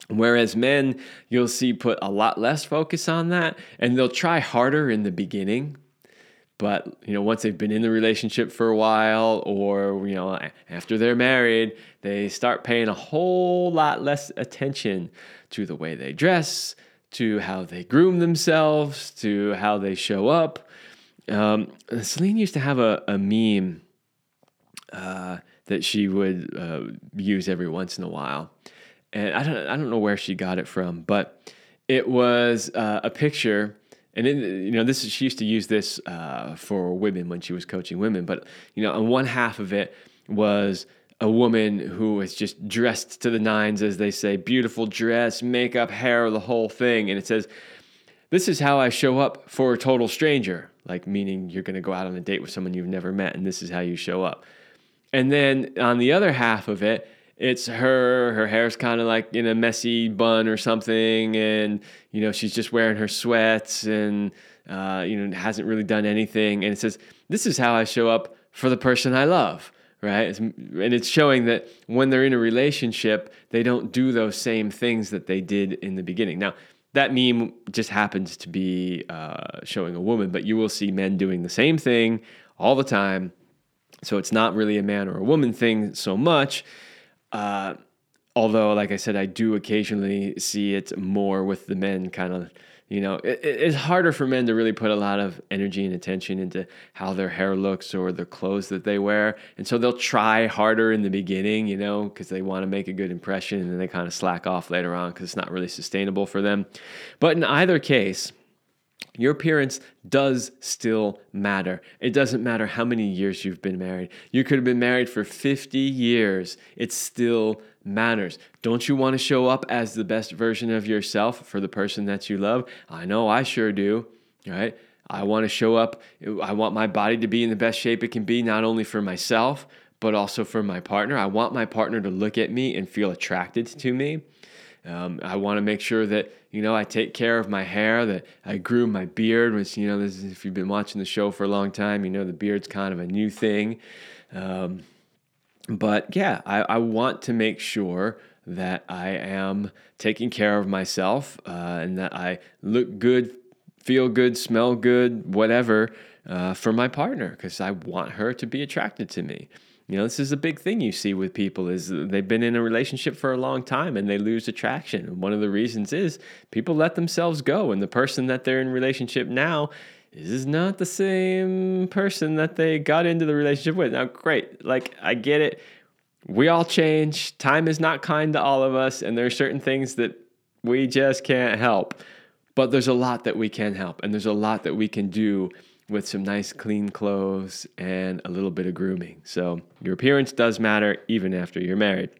S1: Whereas men, you'll see put a lot less focus on that, and they'll try harder in the beginning. But you know, once they've been in the relationship for a while, or you know, after they're married, they start paying a whole lot less attention to the way they dress, to how they groom themselves, to how they show up. Um, Celine used to have a, a meme uh, that she would uh, use every once in a while, and I don't I don't know where she got it from, but it was uh, a picture. And in, you know, this is, she used to use this uh, for women when she was coaching women. But you know, on one half of it was a woman who was just dressed to the nines, as they say, beautiful dress, makeup, hair, the whole thing. And it says, "This is how I show up for a total stranger." Like meaning you're going to go out on a date with someone you've never met, and this is how you show up. And then on the other half of it, it's her her hair's kind of like in a messy bun or something and you know she's just wearing her sweats and uh, you know hasn't really done anything and it says this is how i show up for the person i love right? It's, and it's showing that when they're in a relationship they don't do those same things that they did in the beginning. Now that meme just happens to be uh, showing a woman but you will see men doing the same thing all the time. So it's not really a man or a woman thing so much. Uh, although, like I said, I do occasionally see it more with the men kind of. You know, it, it's harder for men to really put a lot of energy and attention into how their hair looks or the clothes that they wear. And so they'll try harder in the beginning, you know, because they want to make a good impression and then they kind of slack off later on because it's not really sustainable for them. But in either case, your appearance does still matter. It doesn't matter how many years you've been married. You could have been married for 50 years. It still matters. Don't you want to show up as the best version of yourself for the person that you love? I know I sure do, right? I want to show up. I want my body to be in the best shape it can be, not only for myself, but also for my partner. I want my partner to look at me and feel attracted to me. Um, I want to make sure that you know I take care of my hair, that I groom my beard. Which you know, is, if you've been watching the show for a long time, you know the beard's kind of a new thing. Um, but yeah, I, I, want to make sure that I am taking care of myself uh, and that I look good, feel good, smell good, whatever uh, for my partner because I want her to be attracted to me. You know, this is a big thing you see with people is they've been in a relationship for a long time and they lose attraction. And one of the reasons is people let themselves go and the person that they're in relationship now is not the same person that they got into the relationship with. Now, great. Like I get it. We all change. Time is not kind to all of us and there are certain things that we just can't help. But there's a lot that we can help and there's a lot that we can do with some nice clean clothes and a little bit of grooming. So your appearance does matter even after you're married.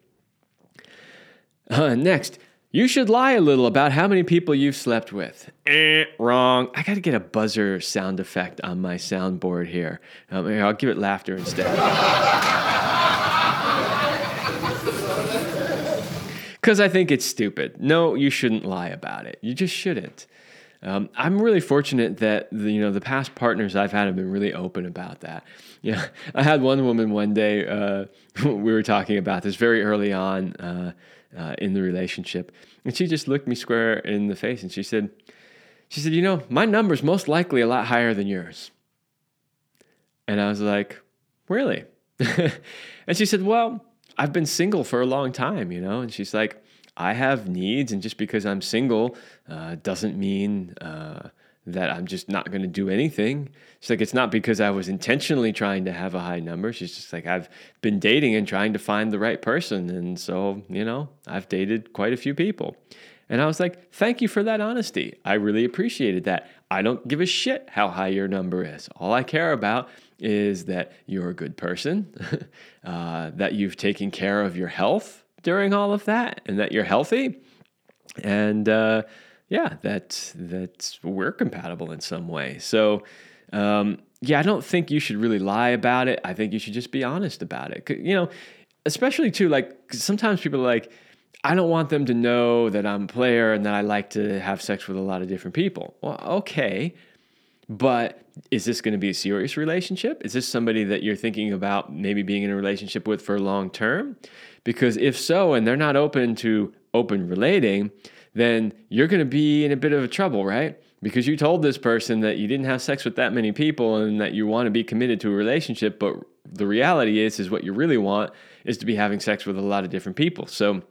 S1: Uh, next, you should lie a little about how many people you've slept with. Eh, wrong. I got to get a buzzer sound effect on my soundboard here. Um, here, I'll give it laughter instead. Because I think it's stupid. No, you shouldn't lie about it. You just shouldn't. Um, I'm really fortunate that the, you know the past partners I've had have been really open about that. Yeah, I had one woman one day. Uh, we were talking about this very early on uh, uh, in the relationship, and she just looked me square in the face and she said, "She said, you know, my number's most likely a lot higher than yours." And I was like, "Really?" and she said, "Well, I've been single for a long time, you know." And she's like I have needs, and just because I'm single uh, doesn't mean uh, that I'm just not going to do anything. She's like, it's not because I was intentionally trying to have a high number. She's just like, I've been dating and trying to find the right person. And so, you know, I've dated quite a few people. And I was like, thank you for that honesty. I really appreciated that. I don't give a shit how high your number is. All I care about is that you're a good person, uh, that you've taken care of your health, during all of that and that you're healthy. And uh, yeah, that that we're compatible in some way. So um, yeah, I don't think you should really lie about it. I think you should just be honest about it. You know, especially too like sometimes people are like. I don't want them to know that I'm a player and that I like to have sex with a lot of different people. Well, okay, but is this going to be a serious relationship? Is this somebody that you're thinking about maybe being in a relationship with for long term? Because if so, and they're not open to open relating, then you're going to be in a bit of a trouble, right? Because you told this person that you didn't have sex with that many people and that you want to be committed to a relationship, but the reality is is what you really want is to be having sex with a lot of different people. So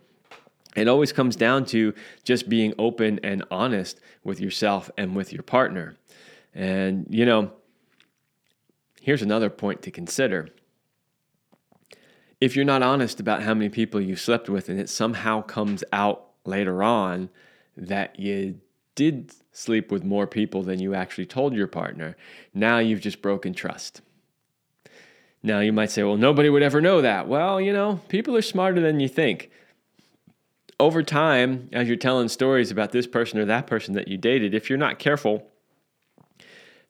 S1: it always comes down to just being open and honest with yourself and with your partner. And you know, here's another point to consider if you're not honest about how many people you slept with and it somehow comes out later on that you did sleep with more people than you actually told your partner, now you've just broken trust. Now you might say, well, nobody would ever know that. Well, you know, people are smarter than you think. Over time, as you're telling stories about this person or that person that you dated, if you're not careful,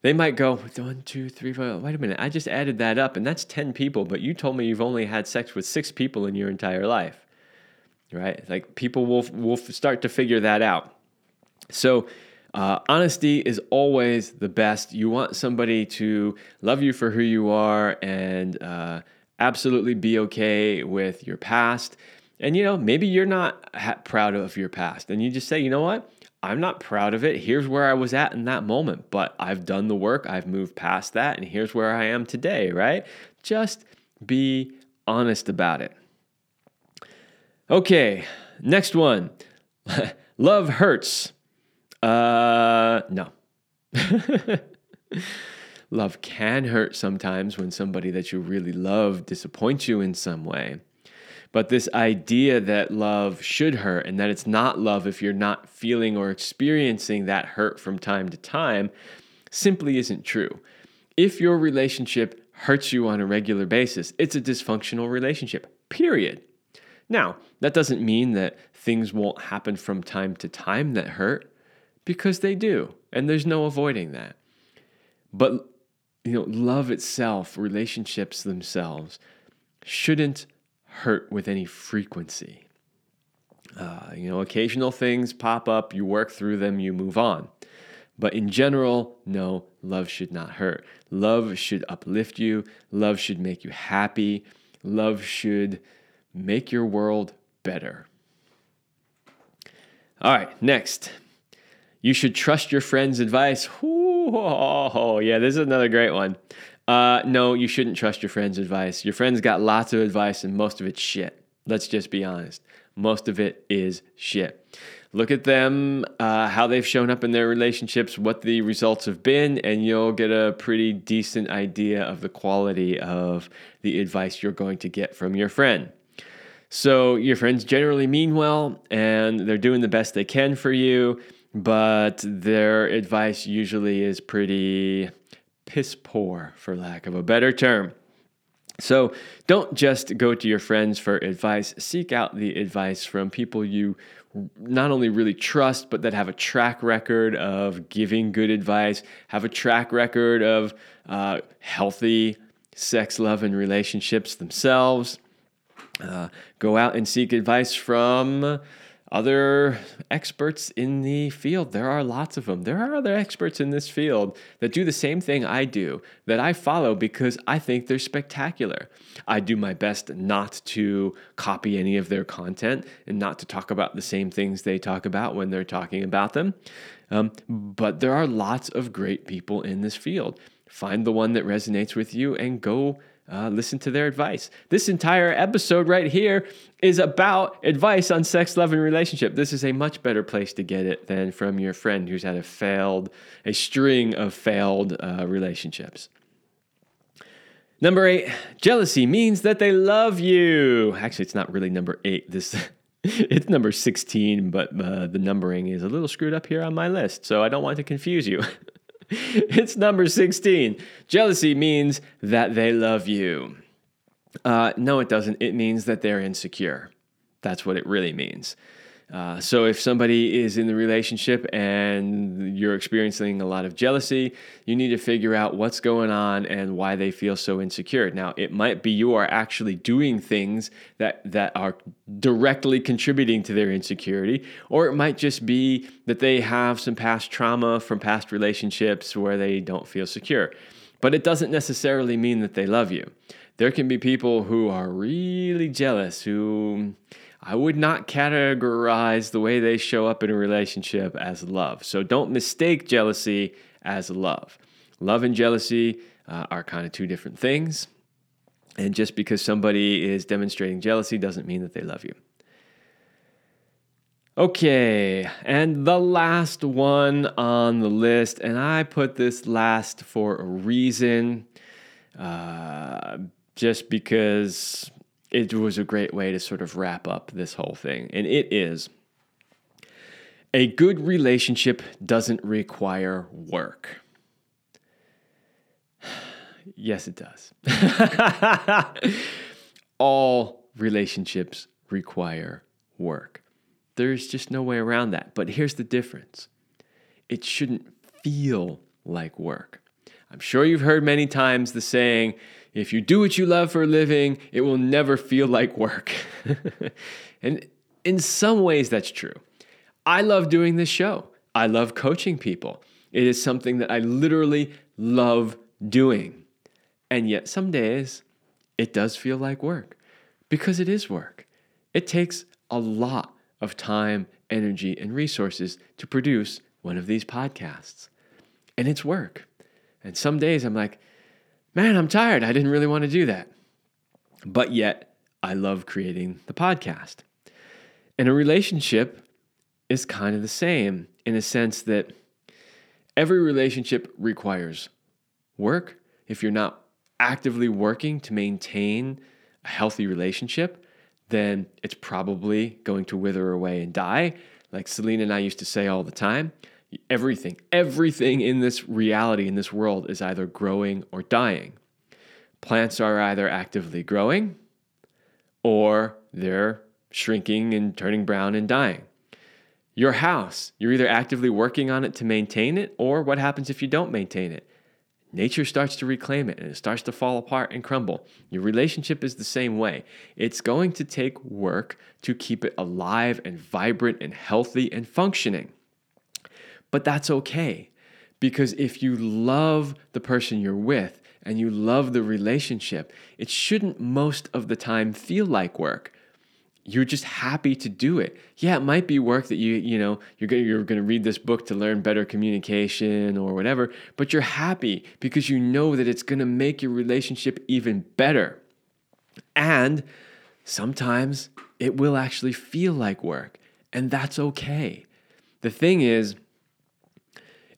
S1: they might go one, two, three, four. Wait a minute, I just added that up, and that's ten people. But you told me you've only had sex with six people in your entire life, right? Like people will will start to figure that out. So. Uh, honesty is always the best. You want somebody to love you for who you are and uh, absolutely be okay with your past. And you know, maybe you're not proud of your past, and you just say, you know what? I'm not proud of it. Here's where I was at in that moment, but I've done the work. I've moved past that, and here's where I am today, right? Just be honest about it. Okay, next one. Love hurts. Uh, no. love can hurt sometimes when somebody that you really love disappoints you in some way. But this idea that love should hurt and that it's not love if you're not feeling or experiencing that hurt from time to time simply isn't true. If your relationship hurts you on a regular basis, it's a dysfunctional relationship, period. Now, that doesn't mean that things won't happen from time to time that hurt, because they do, and there's no avoiding that. But you know, love itself, relationships themselves shouldn't hurt with any frequency. Uh, you know, occasional things pop up, you work through them, you move on. But in general, no, love should not hurt. Love should uplift you. Love should make you happy. Love should make your world better. All right, next. You should trust your friend's advice. Ooh, oh, yeah, this is another great one. Uh, no, you shouldn't trust your friend's advice. Your friend's got lots of advice, and most of it's shit. Let's just be honest. Most of it is shit. Look at them, uh, how they've shown up in their relationships, what the results have been, and you'll get a pretty decent idea of the quality of the advice you're going to get from your friend. So, your friends generally mean well, and they're doing the best they can for you, but their advice usually is pretty piss poor, for lack of a better term. So don't just go to your friends for advice. Seek out the advice from people you not only really trust, but that have a track record of giving good advice, have a track record of uh, healthy sex, love, and relationships themselves. Uh, go out and seek advice from other experts in the field. There are lots of them. There are other experts in this field that do the same thing I do, that I follow because I think they're spectacular. I do my best not to copy any of their content and not to talk about the same things they talk about when they're talking about them. Um, but there are lots of great people in this field. Find the one that resonates with you and go uh, listen to their advice. This entire episode right here is about advice on sex, love, and relationship. This is a much better place to get it than from your friend who's had a failed, a string of failed uh, relationships. Number eight, jealousy means that they love you. Actually, it's not really number eight. This it's number 16, but uh, the numbering is a little screwed up here on my list, so I don't want to confuse you. it's number 16. Jealousy means that they love you. Uh, no, it doesn't. It means that they're insecure. That's what it really means. Uh, so if somebody is in the relationship and you're experiencing a lot of jealousy, you need to figure out what's going on and why they feel so insecure. Now, it might be you are actually doing things that that are directly contributing to their insecurity, or it might just be that they have some past trauma from past relationships where they don't feel secure. But it doesn't necessarily mean that they love you. There can be people who are really jealous who I would not categorize the way they show up in a relationship as love. So don't mistake jealousy as love. Love and jealousy uh, are kind of two different things. And just because somebody is demonstrating jealousy doesn't mean that they love you. Okay, and the last one on the list, and I put this last for a reason, uh, just because it was a great way to sort of wrap up this whole thing. And it is a good relationship doesn't require work. yes, it does. All relationships require work. There's just no way around that. But here's the difference it shouldn't feel like work. I'm sure you've heard many times the saying, if you do what you love for a living, it will never feel like work. and in some ways, that's true. I love doing this show. I love coaching people. It is something that I literally love doing. And yet, some days, it does feel like work because it is work. It takes a lot of time, energy, and resources to produce one of these podcasts. And it's work. And some days I'm like, man, I'm tired. I didn't really want to do that. But yet, I love creating the podcast. And a relationship is kind of the same in a sense that every relationship requires work. If you're not actively working to maintain a healthy relationship, then it's probably going to wither away and die. Like Celine and I used to say all the time, Everything, everything in this reality, in this world, is either growing or dying. Plants are either actively growing or they're shrinking and turning brown and dying. Your house, you're either actively working on it to maintain it, or what happens if you don't maintain it? Nature starts to reclaim it and it starts to fall apart and crumble. Your relationship is the same way. It's going to take work to keep it alive and vibrant and healthy and functioning. But that's okay because if you love the person you're with and you love the relationship, it shouldn't most of the time feel like work. You're just happy to do it. Yeah, it might be work that you, you know, you're going you're going to read this book to learn better communication or whatever, but you're happy because you know that it's going to make your relationship even better. And sometimes it will actually feel like work, and that's okay. The thing is,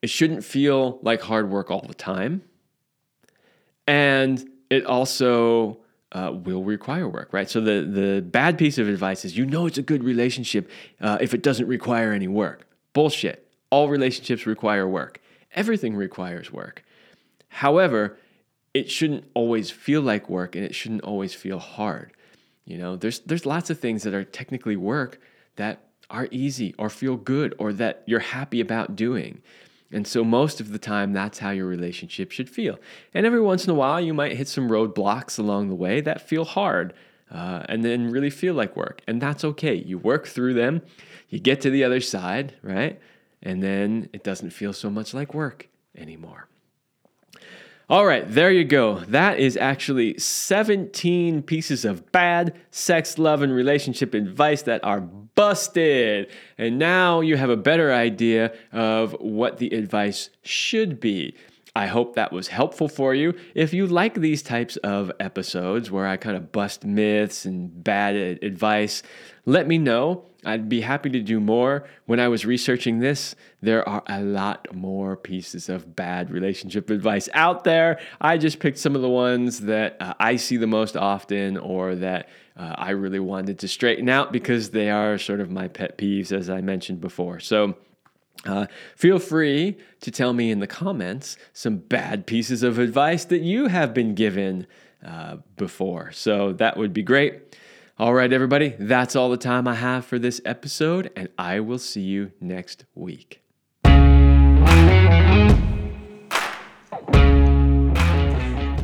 S1: it shouldn't feel like hard work all the time. And it also uh, will require work, right? So the, the bad piece of advice is you know it's a good relationship uh, if it doesn't require any work. Bullshit. All relationships require work. Everything requires work. However, it shouldn't always feel like work and it shouldn't always feel hard. You know, there's there's lots of things that are technically work that are easy or feel good or that you're happy about doing. And so most of the time that's how your relationship should feel. And every once in a while you might hit some roadblocks along the way that feel hard. Uh, and then really feel like work. And that's okay. You work through them, you get to the other side, right? And then it doesn't feel so much like work anymore. All right, there you go. That is actually 17 pieces of bad sex, love, and relationship advice that are busted. And now you have a better idea of what the advice should be. I hope that was helpful for you. If you like these types of episodes where I kind of bust myths and bad advice, let me know. I'd be happy to do more. When I was researching this, there are a lot more pieces of bad relationship advice out there. I just picked some of the ones that uh, I see the most often or that uh, I really wanted to straighten out because they are sort of my pet peeves, as I mentioned before. So, uh, feel free to tell me in the comments some bad pieces of advice that you have been given uh, before. So that would be great. All right, everybody, that's all the time I have for this episode, and I will see you next week.